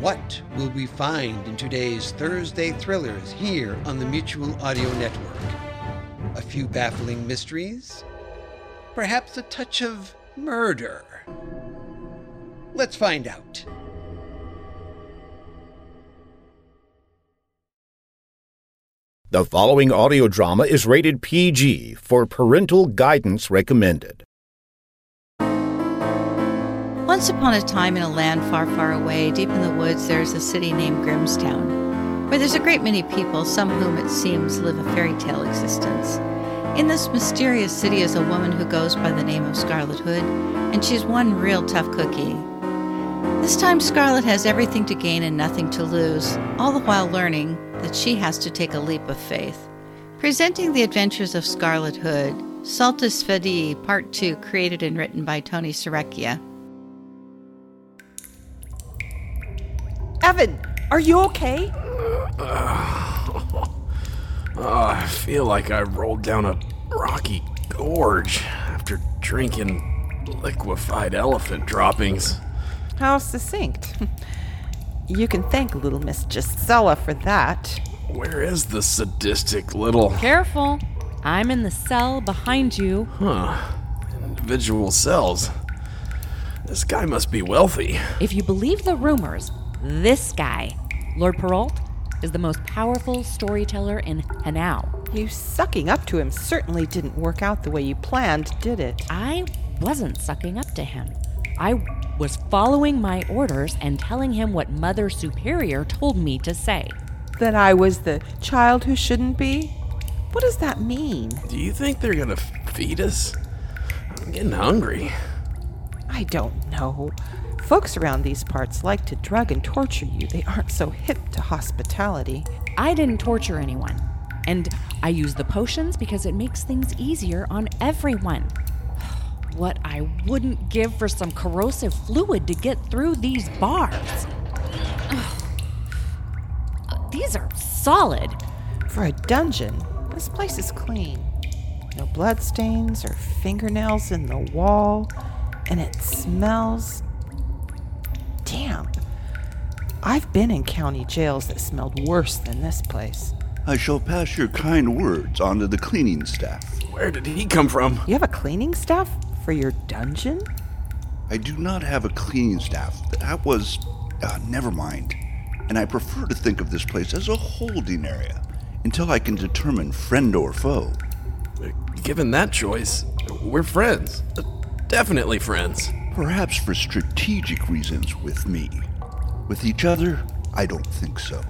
What will we find in today's Thursday thrillers here on the Mutual Audio Network? A few baffling mysteries? Perhaps a touch of murder? Let's find out. The following audio drama is rated PG for parental guidance recommended. Once upon a time, in a land far, far away, deep in the woods, there is a city named Grimms Town, where there's a great many people, some whom it seems live a fairy tale existence. In this mysterious city is a woman who goes by the name of Scarlett Hood, and she's one real tough cookie. This time, Scarlett has everything to gain and nothing to lose, all the while learning that she has to take a leap of faith. Presenting the adventures of Scarlett Hood, Saltus Fidei, Part 2, created and written by Tony Serecchia. Evan, are you okay? Oh, I feel like I rolled down a rocky gorge after drinking liquefied elephant droppings. How succinct. You can thank little Miss Gisela for that. Where is the sadistic little. Careful. I'm in the cell behind you. Huh. Individual cells. This guy must be wealthy. If you believe the rumors, this guy, Lord Perrault, is the most powerful storyteller in Hanau. You sucking up to him certainly didn't work out the way you planned, did it? I wasn't sucking up to him. I was following my orders and telling him what Mother Superior told me to say. That I was the child who shouldn't be? What does that mean? Do you think they're gonna feed us? I'm getting hungry. I don't know. Folks around these parts like to drug and torture you. They aren't so hip to hospitality. I didn't torture anyone. And I use the potions because it makes things easier on everyone. What I wouldn't give for some corrosive fluid to get through these bars. These are solid. For a dungeon, this place is clean. No bloodstains or fingernails in the wall, and it smells damp. I've been in county jails that smelled worse than this place. I shall pass your kind words on to the cleaning staff. Where did he come from? You have a cleaning staff for your dungeon? I do not have a cleaning staff. That was. Uh, never mind. And I prefer to think of this place as a holding area until I can determine friend or foe. Given that choice, we're friends. Uh, Definitely friends. Perhaps for strategic reasons with me. With each other, I don't think so.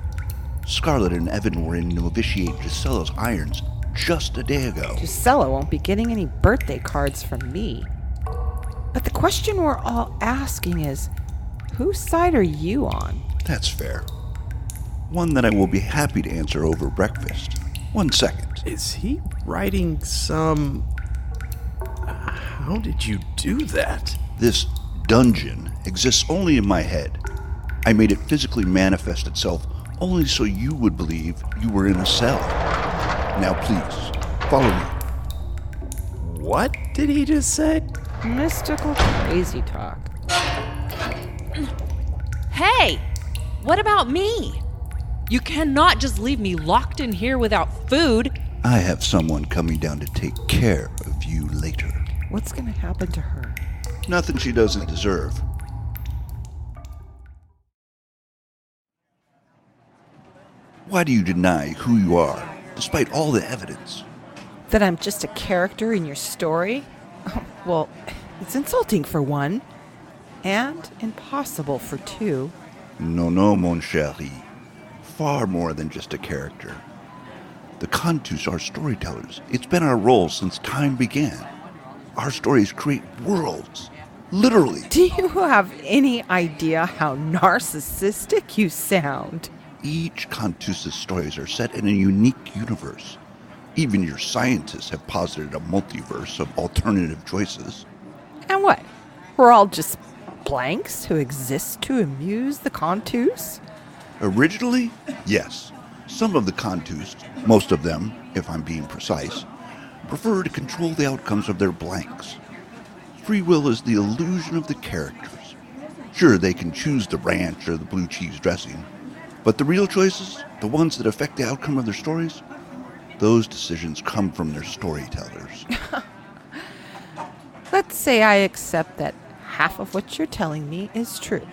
Scarlett and Evan were in to novitiate Gisela's irons just a day ago. Gisela won't be getting any birthday cards from me. But the question we're all asking is whose side are you on? That's fair. One that I will be happy to answer over breakfast. One second. Is he writing some. Uh, how did you do that? This dungeon exists only in my head. I made it physically manifest itself only so you would believe you were in a cell. Now, please, follow me. What did he just say? Mystical crazy talk. Hey! What about me? You cannot just leave me locked in here without food. I have someone coming down to take care of you later. What's gonna happen to her? Nothing she doesn't deserve. Why do you deny who you are, despite all the evidence? That I'm just a character in your story? well, it's insulting for one, and impossible for two. No, no, mon chéri. Far more than just a character. The Cantus are storytellers. It's been our role since time began. Our stories create worlds. Literally. Do you have any idea how narcissistic you sound? Each Cantus' stories are set in a unique universe. Even your scientists have posited a multiverse of alternative choices. And what? We're all just blanks who exist to amuse the Cantus? Originally, yes. Some of the Cantus, most of them, if I'm being precise, prefer to control the outcomes of their blanks. Free will is the illusion of the characters. Sure, they can choose the ranch or the blue cheese dressing, but the real choices, the ones that affect the outcome of their stories, those decisions come from their storytellers. Let's say I accept that half of what you're telling me is true.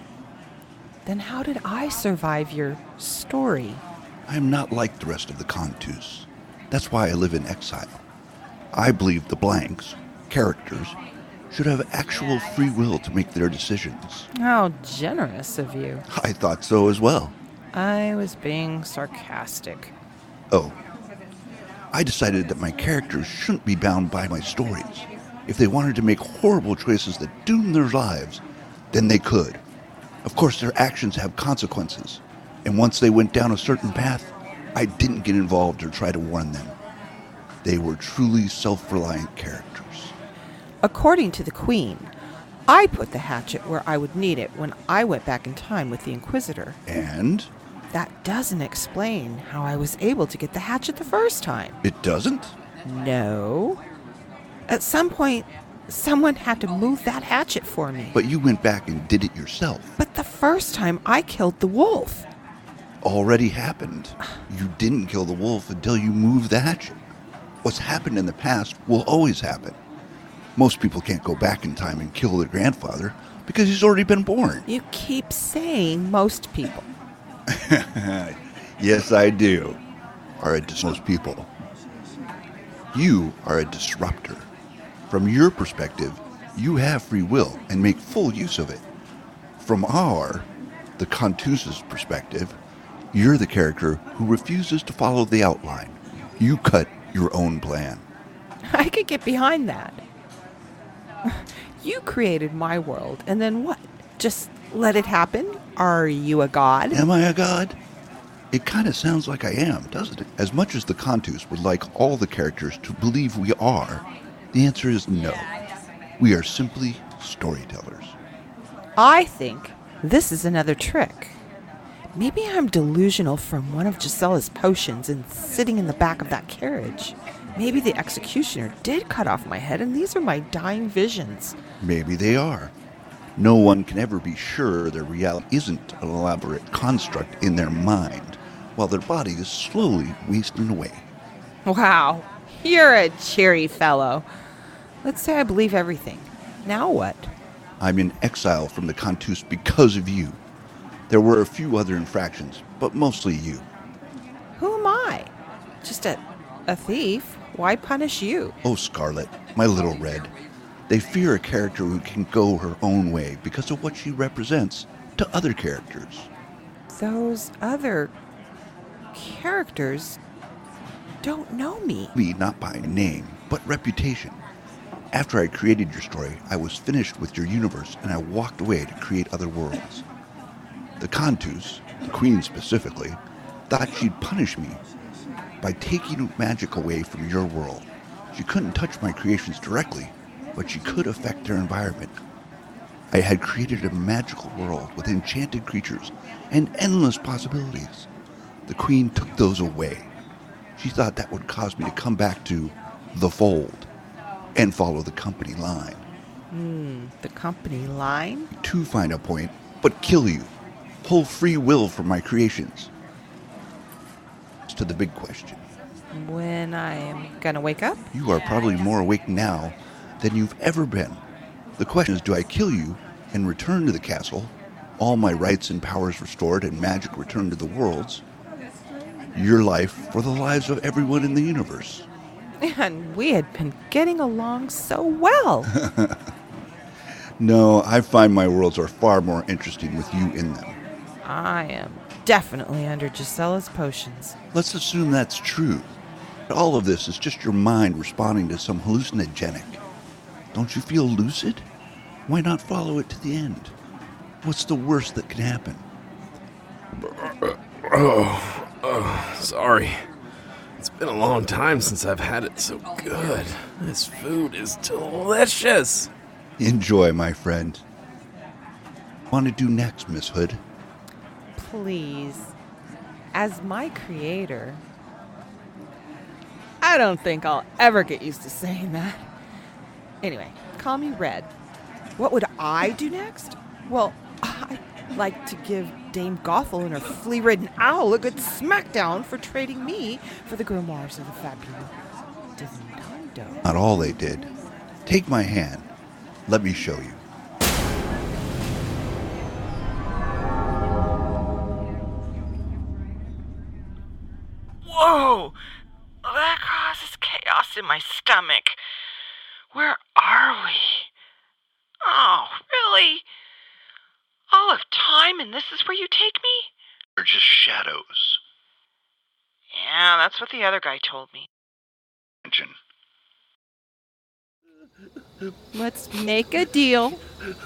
Then how did I survive your story? I am not like the rest of the Contus. That's why I live in exile. I believe the blanks, characters, should have actual free will to make their decisions. How generous of you. I thought so as well. I was being sarcastic. Oh. I decided that my characters shouldn't be bound by my stories. If they wanted to make horrible choices that doom their lives, then they could. Of course, their actions have consequences. And once they went down a certain path, I didn't get involved or try to warn them. They were truly self reliant characters. According to the Queen, I put the hatchet where I would need it when I went back in time with the Inquisitor. And That doesn't explain how I was able to get the hatchet the first time. it doesn't? No. At some point, someone had to move that hatchet for me. But you went back and did it yourself. But the first time I killed the wolf. Already happened. You didn't kill the wolf until you moved the hatchet. What's happened in the past will always happen. Most people can't go back in time and kill their grandfather because he's already been born. You keep saying most people. Yes, I do. Are a dis- most people. You are a disruptor. From your perspective, you have free will and make full use of it. From our, the Contus's perspective, you're the character who refuses to follow the outline. You cut your own plan. I could get behind that. You created my world, and then what? Just let it happen? Are you a god? Am I a god? It kind of sounds like I am, doesn't it? As much as the Contus would like all the characters to believe we are, the answer is no. We are simply storytellers. I think this is another trick. Maybe I'm delusional from one of Gisela's potions and sitting in the back of that carriage. Maybe the executioner did cut off my head and these are my dying visions. Maybe they are. No one can ever be sure their reality isn't an elaborate construct in their mind, while their body is slowly wasting away. Wow, you're a cheery fellow. Let's say I believe everything. Now what? I'm in exile from the Contus because of you. There were a few other infractions, but mostly you. Who am I? Just a, a thief? Why punish you? Oh, Scarlett, my little red. They fear a character who can go her own way because of what she represents to other characters. Those other characters don't know me. Me not by name, but reputation. After I created your story, I was finished with your universe and I walked away to create other worlds. The Contus, the Queen specifically, thought she'd punish me by taking magic away from your world. She couldn't touch my creations directly, but she could affect their environment. I had created a magical world with enchanted creatures and endless possibilities. The Queen took those away. She thought that would cause me to come back to the fold and follow the company line. Hmm, the company line? To find a point, but kill you. Pull free will from my creations. To the big question. When I am gonna wake up? You are probably more awake now than you've ever been. The question is do I kill you and return to the castle, all my rights and powers restored and magic returned to the worlds? Your life for the lives of everyone in the universe. And we had been getting along so well. No, I find my worlds are far more interesting with you in them. I am definitely under Gisela's potions. Let's assume that's true. All of this is just your mind responding to some hallucinogenic. Don't you feel lucid? Why not follow it to the end? What's the worst that can happen? Oh, oh, sorry. It's been a long time since I've had it so good. This food is delicious. Enjoy, my friend. Want to do next, Miss Hood? Please. As my creator, I don't think I'll ever get used to saying that. Anyway, call me Red. What would I do next? Well, I'd like to give Dame Gothel and her flea ridden owl a good smackdown for trading me for the grimoires of the fabulous. Not all they did. Take my hand. Let me show you. Whoa! That causes chaos in my stomach. Where are we? Oh, really? All of time and this is where you take me? They're just shadows. Yeah, that's what the other guy told me. Engine. Let's make a deal.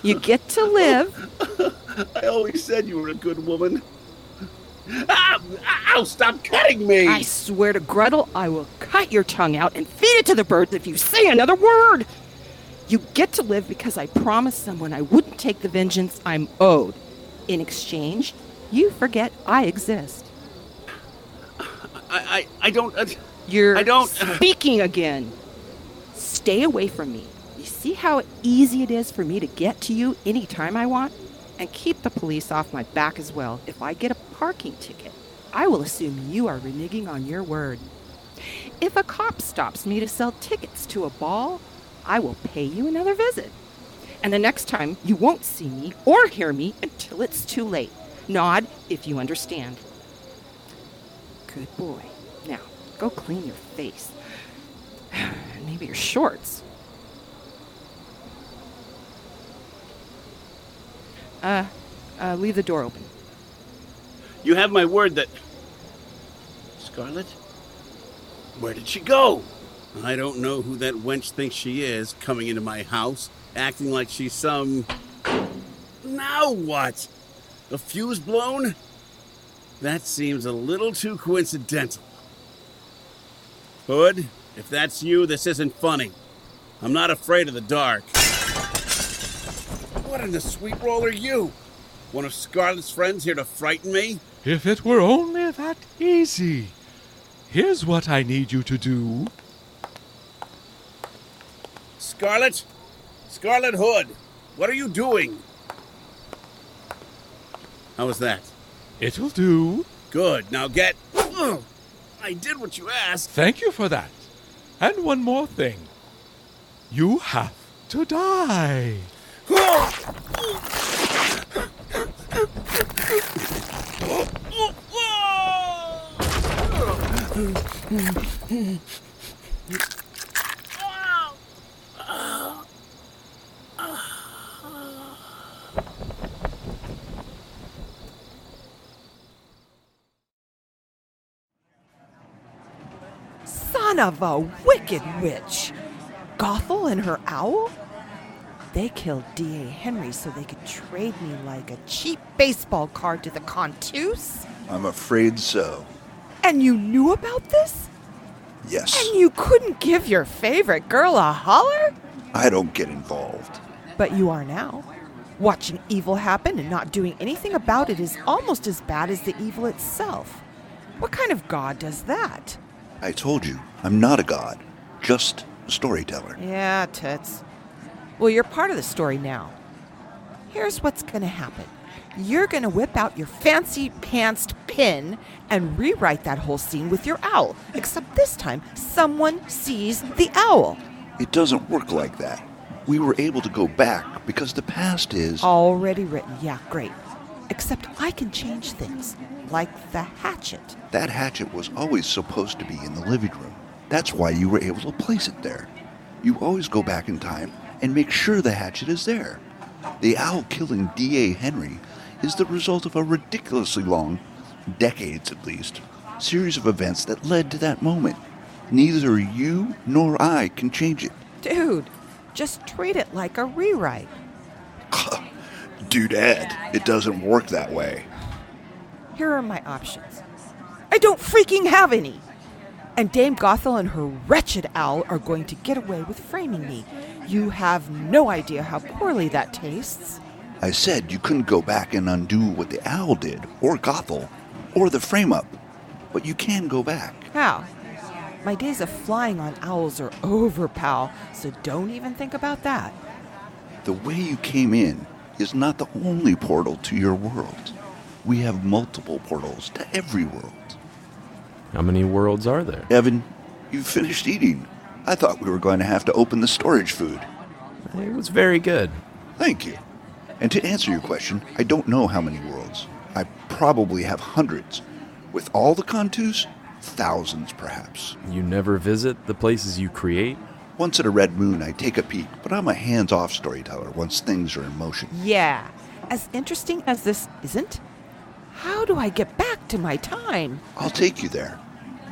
You get to live. I always said you were a good woman. Ow! Ow! Stop cutting me! I swear to Gretel, I will cut your tongue out and feed it to the birds if you say another word. You get to live because I promised someone I wouldn't take the vengeance I'm owed. In exchange, you forget I exist. I, I, I don't. Uh, You're I don't- speaking again. Stay away from me. You see how easy it is for me to get to you anytime I want? And keep the police off my back as well. If I get a parking ticket, I will assume you are reneging on your word. If a cop stops me to sell tickets to a ball, I will pay you another visit. And the next time, you won't see me or hear me until it's too late. Nod if you understand. Good boy. Now, go clean your face. Maybe your shorts. Uh, uh, leave the door open. You have my word that. Scarlett? Where did she go? I don't know who that wench thinks she is, coming into my house, acting like she's some. Now what? A fuse blown? That seems a little too coincidental. Hood, if that's you, this isn't funny. I'm not afraid of the dark. What in the sweet roll are you? One of Scarlett's friends here to frighten me? If it were only that easy. Here's what I need you to do. Scarlett? Scarlett Hood, what are you doing? How was that? It'll do. Good. Now get. Ugh. I did what you asked. Thank you for that. And one more thing. You have to die. Son of a wicked witch! Gothel and her owl? They killed D.A. Henry so they could trade me like a cheap baseball card to the Contus? I'm afraid so. And you knew about this? Yes. And you couldn't give your favorite girl a holler? I don't get involved. But you are now. Watching evil happen and not doing anything about it is almost as bad as the evil itself. What kind of god does that? I told you, I'm not a god, just a storyteller. Yeah, Toots. Well, you're part of the story now. Here's what's gonna happen. You're gonna whip out your fancy pantsed pin and rewrite that whole scene with your owl. Except this time, someone sees the owl. It doesn't work like that. We were able to go back because the past is. Already written. Yeah, great. Except I can change things, like the hatchet. That hatchet was always supposed to be in the living room. That's why you were able to place it there. You always go back in time and make sure the hatchet is there. The owl killing D.A. Henry is the result of a ridiculously long, decades at least, series of events that led to that moment. Neither you nor I can change it. Dude, just treat it like a rewrite. Doodad, it doesn't work that way. Here are my options. I don't freaking have any. And Dame Gothel and her wretched owl are going to get away with framing me. You have no idea how poorly that tastes. I said you couldn't go back and undo what the owl did, or Gothel, or the frame up. But you can go back. How? My days of flying on owls are over, pal, so don't even think about that. The way you came in is not the only portal to your world. We have multiple portals to every world. How many worlds are there? Evan, you finished eating. I thought we were going to have to open the storage food. It was very good. Thank you. And to answer your question, I don't know how many worlds. I probably have hundreds. With all the Kantus, thousands perhaps. You never visit the places you create? Once at a red moon, I take a peek, but I'm a hands off storyteller once things are in motion. Yeah. As interesting as this isn't, how do I get back to my time? I'll take you there,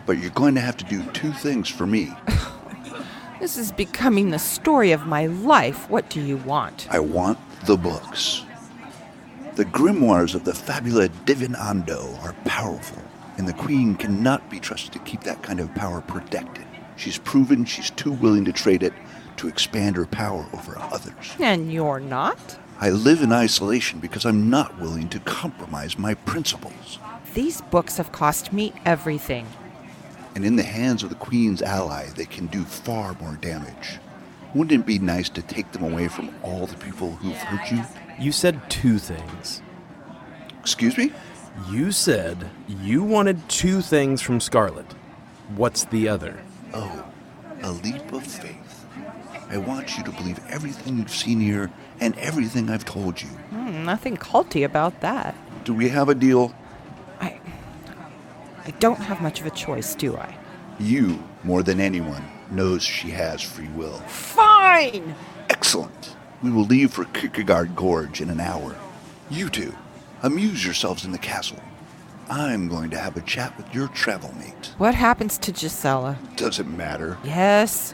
but you're going to have to do two things for me. This is becoming the story of my life. What do you want? I want the books. The grimoires of the Fabula Divinando are powerful, and the Queen cannot be trusted to keep that kind of power protected. She's proven she's too willing to trade it to expand her power over others. And you're not? I live in isolation because I'm not willing to compromise my principles. These books have cost me everything. And in the hands of the Queen's ally, they can do far more damage. Wouldn't it be nice to take them away from all the people who've hurt you? You said two things. Excuse me? You said you wanted two things from Scarlett. What's the other? Oh, a leap of faith. I want you to believe everything you've seen here and everything I've told you. Hmm, nothing culty about that. Do we have a deal? I. I don't have much of a choice, do I? You, more than anyone, knows she has free will. Fine! Excellent. We will leave for Kierkegaard Gorge in an hour. You two, amuse yourselves in the castle. I'm going to have a chat with your travel mate. What happens to Gisela? Does it matter? Yes.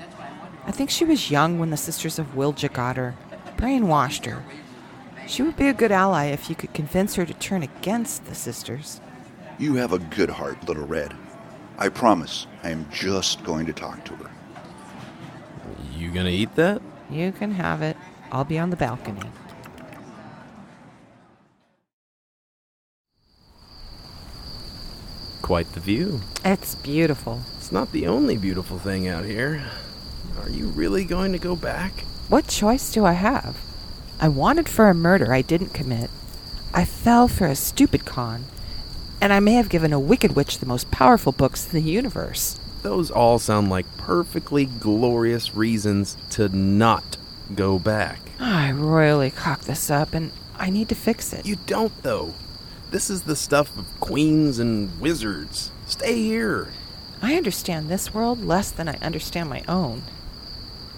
I think she was young when the Sisters of Wilja got her, brainwashed her. She would be a good ally if you could convince her to turn against the Sisters. You have a good heart, Little Red. I promise I am just going to talk to her. You gonna eat that? You can have it. I'll be on the balcony. Quite the view. It's beautiful. It's not the only beautiful thing out here. Are you really going to go back? What choice do I have? I wanted for a murder I didn't commit. I fell for a stupid con. And I may have given a wicked witch the most powerful books in the universe. Those all sound like perfectly glorious reasons to not go back. I royally cocked this up, and I need to fix it. You don't, though. This is the stuff of queens and wizards. Stay here. I understand this world less than I understand my own.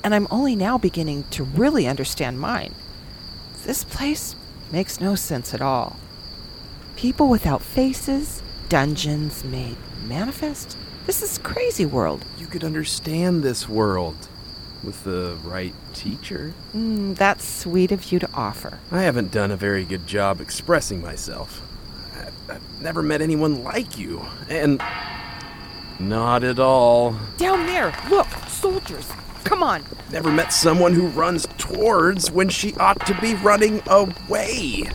And I'm only now beginning to really understand mine. This place makes no sense at all. People without faces, dungeons made manifest. This is crazy world. You could understand this world with the right teacher. Mm, that's sweet of you to offer. I haven't done a very good job expressing myself. I, I've never met anyone like you, and not at all. Down there, look, soldiers. Come on. Never met someone who runs towards when she ought to be running away.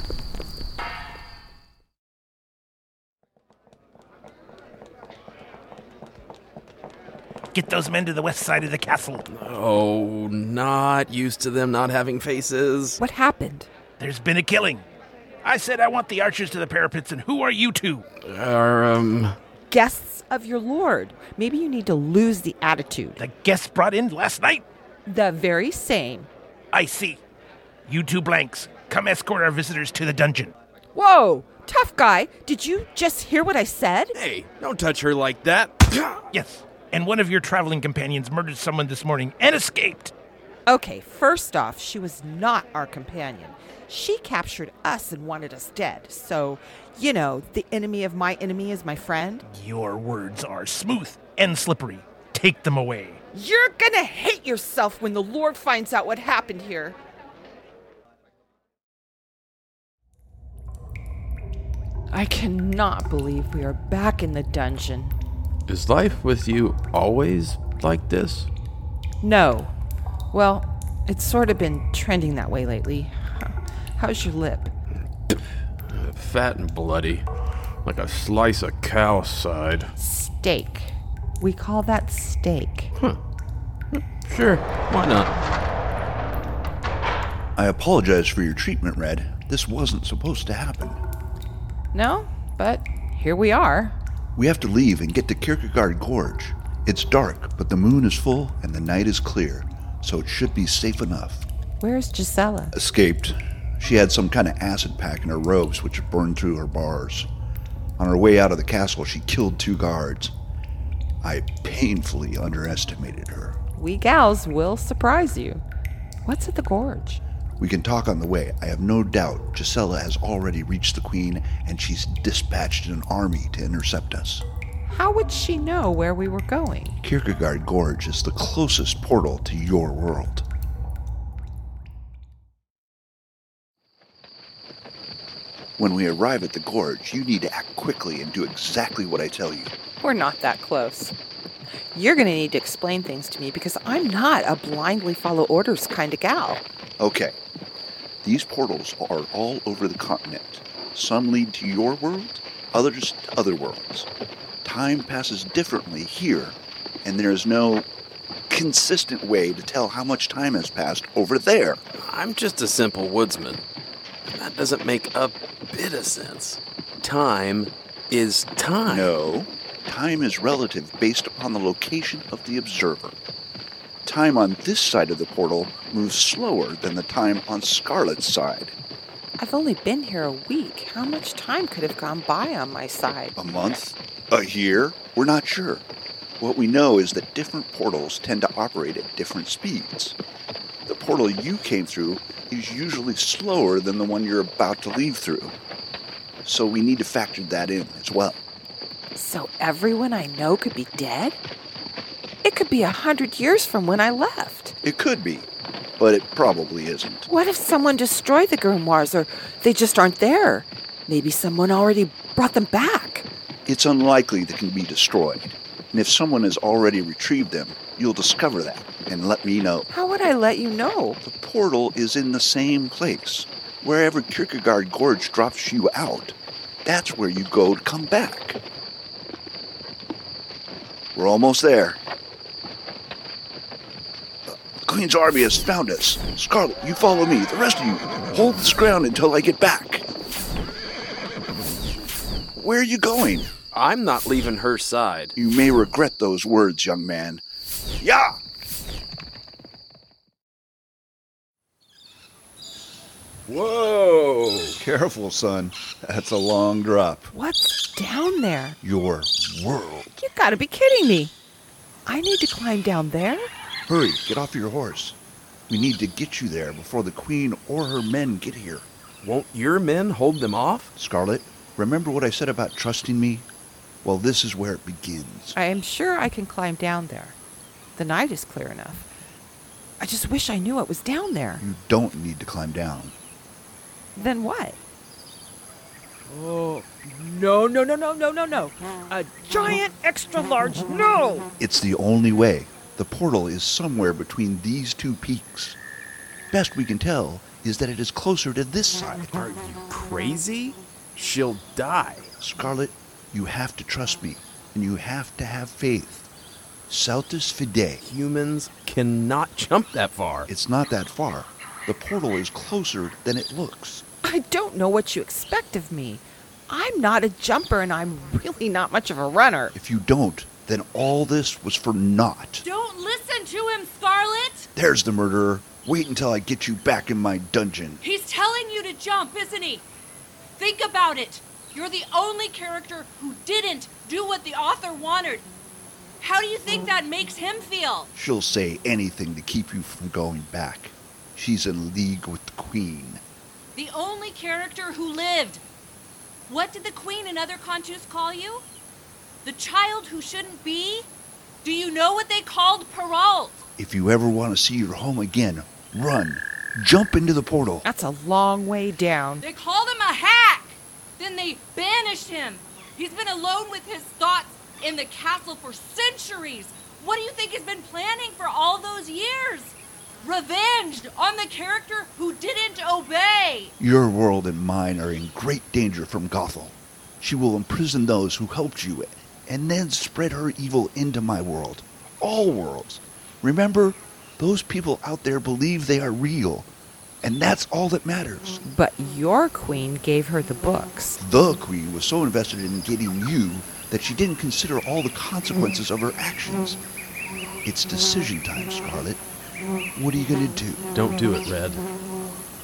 Get those men to the west side of the castle. Oh, not used to them not having faces. What happened? There's been a killing. I said I want the archers to the parapets, and who are you two? Are, um. Guests of your lord. Maybe you need to lose the attitude. The guests brought in last night? The very same. I see. You two blanks, come escort our visitors to the dungeon. Whoa! Tough guy, did you just hear what I said? Hey, don't touch her like that. yes, and one of your traveling companions murdered someone this morning and escaped. Okay, first off, she was not our companion. She captured us and wanted us dead. So, you know, the enemy of my enemy is my friend. Your words are smooth and slippery. Take them away. You're gonna hate yourself when the Lord finds out what happened here. I cannot believe we are back in the dungeon. Is life with you always like this? No. Well, it's sort of been trending that way lately. How's your lip? Fat and bloody, like a slice of cow's side. Steak. We call that steak. Huh. Sure, why not? I apologize for your treatment, Red. This wasn't supposed to happen. No, but here we are. We have to leave and get to Kierkegaard Gorge. It's dark, but the moon is full and the night is clear, so it should be safe enough. Where's Gisela? Escaped. She had some kind of acid pack in her robes, which burned through her bars. On her way out of the castle, she killed two guards. I painfully underestimated her. We gals will surprise you. What's at the gorge? We can talk on the way. I have no doubt Gisela has already reached the Queen and she's dispatched an army to intercept us. How would she know where we were going? Kierkegaard Gorge is the closest portal to your world. When we arrive at the gorge, you need to act quickly and do exactly what I tell you. We're not that close. You're going to need to explain things to me because I'm not a blindly follow orders kind of gal. Okay. These portals are all over the continent. Some lead to your world, others to other worlds. Time passes differently here, and there is no consistent way to tell how much time has passed over there. I'm just a simple woodsman. That doesn't make a bit of sense. Time is time. No, time is relative based upon the location of the observer. Time on this side of the portal moves slower than the time on Scarlett's side. I've only been here a week. How much time could have gone by on my side? A month? A year? We're not sure. What we know is that different portals tend to operate at different speeds. The portal you came through is usually slower than the one you're about to leave through. So we need to factor that in as well. So everyone I know could be dead? It could be a hundred years from when I left. It could be, but it probably isn't. What if someone destroyed the grimoires or they just aren't there? Maybe someone already brought them back. It's unlikely they can be destroyed. And if someone has already retrieved them, you'll discover that and let me know. How would I let you know? The portal is in the same place. Wherever Kierkegaard Gorge drops you out, that's where you go to come back. We're almost there. The Queen's army has found us. Scarlett, you follow me. The rest of you, hold this ground until I get back. Where are you going? I'm not leaving her side. You may regret those words, young man. Yeah! Whoa! Careful, son. That's a long drop. What's down there? Your world. You gotta be kidding me. I need to climb down there? Hurry, get off your horse. We need to get you there before the Queen or her men get here. Won't your men hold them off? Scarlett, remember what I said about trusting me? Well, this is where it begins. I am sure I can climb down there. The night is clear enough. I just wish I knew what was down there. You don't need to climb down. Then what? Oh, no, no, no, no, no, no, no. A giant extra large no! It's the only way. The portal is somewhere between these two peaks. Best we can tell is that it is closer to this side. Are you crazy? She'll die. Scarlett, you have to trust me, and you have to have faith. Saltus Fide. Humans cannot jump that far. It's not that far. The portal is closer than it looks. I don't know what you expect of me. I'm not a jumper and I'm really not much of a runner. If you don't, then all this was for naught. Don't listen to him, Scarlett! There's the murderer. Wait until I get you back in my dungeon. He's telling you to jump, isn't he? Think about it. You're the only character who didn't do what the author wanted. How do you think that makes him feel? She'll say anything to keep you from going back. She's in league with the Queen. The only character who lived. What did the Queen and other Contus call you? The child who shouldn't be? Do you know what they called Perrault? If you ever want to see your home again, run. Jump into the portal. That's a long way down. They called him a hack! Then they banished him. He's been alone with his thoughts in the castle for centuries. What do you think he's been planning for all those years? Revenge on the character who didn't obey. Your world and mine are in great danger from Gothel. She will imprison those who helped you and then spread her evil into my world. All worlds. Remember, those people out there believe they are real. And that's all that matters. But your queen gave her the books. The queen was so invested in getting you that she didn't consider all the consequences of her actions. It's decision time, Scarlett. What are you gonna do? Don't do it, Red.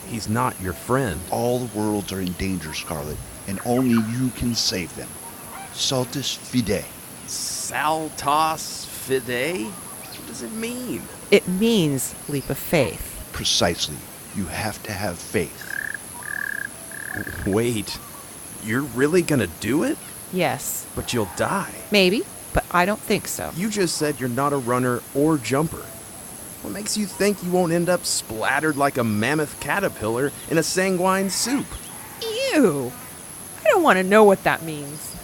He's not your friend. All the worlds are in danger, Scarlett, and only you can save them. Saltus Fide. Saltos Fide? What does it mean? It means leap of faith. Precisely. You have to have faith. Wait, you're really gonna do it? Yes. But you'll die. Maybe, but I don't think so. You just said you're not a runner or jumper. What makes you think you won't end up splattered like a mammoth caterpillar in a sanguine soup? Ew! I don't want to know what that means.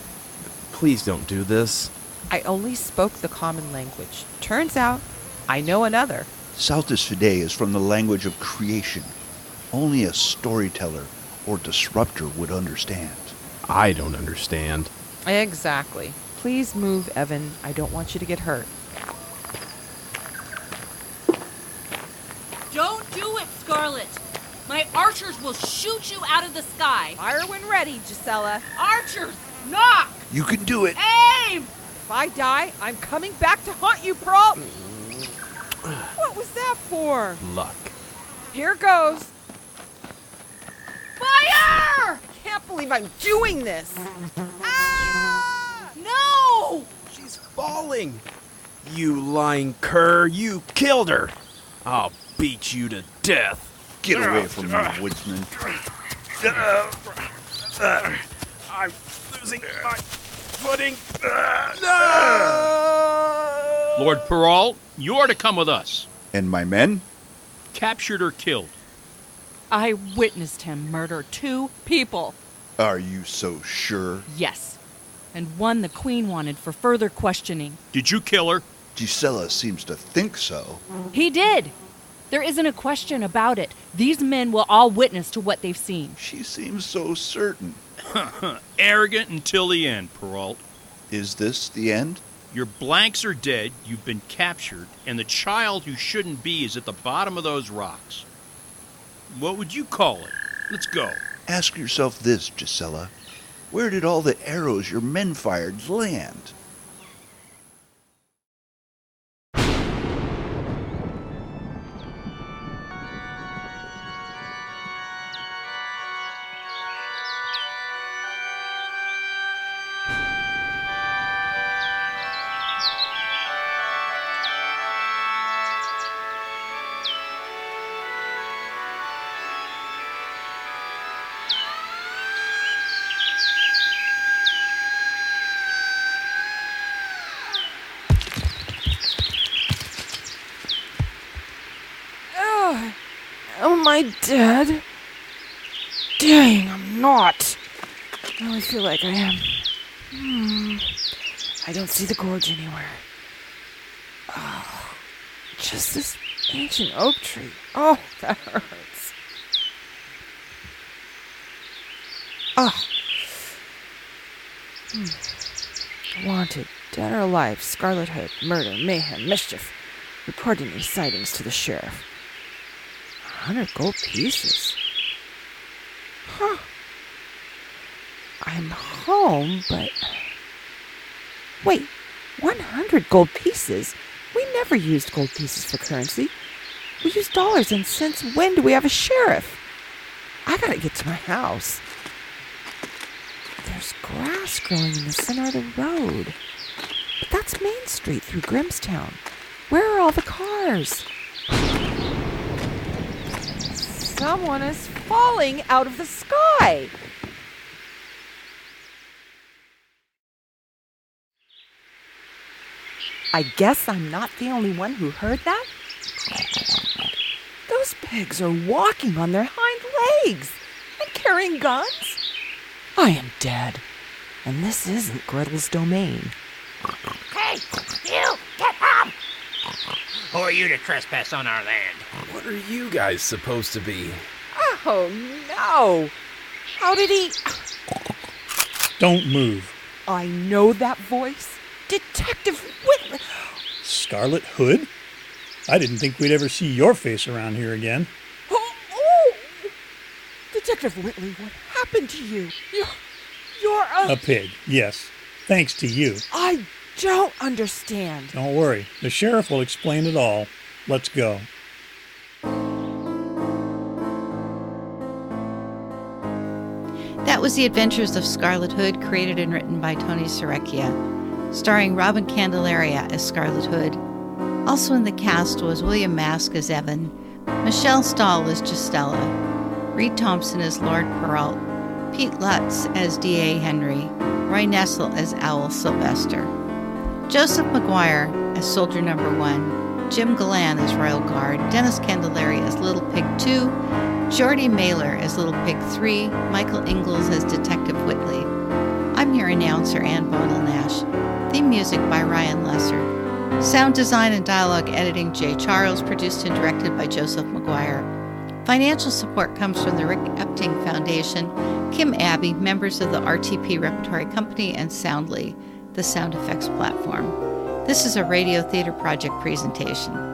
Please don't do this. I only spoke the common language. Turns out, I know another. Saltus Fide is from the language of creation. Only a storyteller or disruptor would understand. I don't understand. Exactly. Please move, Evan. I don't want you to get hurt. Don't do it, Scarlett. My archers will shoot you out of the sky. Fire when ready, Gisela. Archers, knock! You can do it. Aim! If I die, I'm coming back to haunt you, Pearl. What was that for? Luck. Here goes. Fire! Can't believe I'm doing this. Ah! No! She's falling. You lying cur, you killed her. I'll beat you to death. Get away from me, woodsman. I'm losing my footing. No! Lord Perrault, you are to come with us. And my men? Captured or killed? I witnessed him murder two people. Are you so sure? Yes. And one the Queen wanted for further questioning. Did you kill her? Gisela seems to think so. He did. There isn't a question about it. These men will all witness to what they've seen. She seems so certain. Arrogant until the end, Perrault. Is this the end? Your blanks are dead, you've been captured, and the child who shouldn't be is at the bottom of those rocks. What would you call it? Let's go. Ask yourself this, Gisela. Where did all the arrows your men fired land? I dead? Dang, I'm not. I feel like I am. Hmm. I don't see the gorge anywhere. Oh, just this ancient oak tree. Oh, that hurts. Oh. Hmm. Wanted, dead or alive, Scarlett Hood, murder, mayhem, mischief. Reporting these sightings to the sheriff. Hundred gold pieces. Huh. I'm home, but. Wait, 100 gold pieces? We never used gold pieces for currency. We use dollars and cents. When do we have a sheriff? I gotta get to my house. There's grass growing in the center of the road. But that's Main Street through Grimms Town. Where are all the cars? Someone is falling out of the sky. I guess I'm not the only one who heard that. Those pigs are walking on their hind legs and carrying guns. I am dead, and this isn't Gretel's domain. Hey, you, get up! Who are you to trespass on our land? What are you guys supposed to be? Oh no! How did he? Don't move. I know that voice. Detective Whitley. Scarlett Hood? I didn't think we'd ever see your face around here again. Oh, oh, Detective Whitley, what happened to you? You're, you're a... A pig, yes. Thanks to you. I don't understand. Don't worry. The sheriff will explain it all. Let's go. Was The Adventures of Scarlett Hood, created and written by Tony Serecchia, starring Robin Candelaria as Scarlett Hood. Also in the cast was William Mask as Evan, Michelle Stahl as Justella, Reed Thompson as Lord Peralt, Pete Lutz as D.A. Henry, Roy Nessel as Owl Sylvester, Joseph McGuire as Soldier Number One, Jim Galan as Royal Guard, Dennis Candelaria as Little Pig 2, Jordy Mailer as Little Pig 3, Michael Ingalls as Detective Whitley. I'm your announcer, Ann Bodel Nash. Theme music by Ryan Lesser. Sound design and dialogue editing Jay Charles, produced and directed by Joseph McGuire. Financial support comes from the Rick Epting Foundation, Kim Abbey, members of the RTP Repertory Company, and Soundly, the sound effects platform. This is a Radio Theater Project presentation.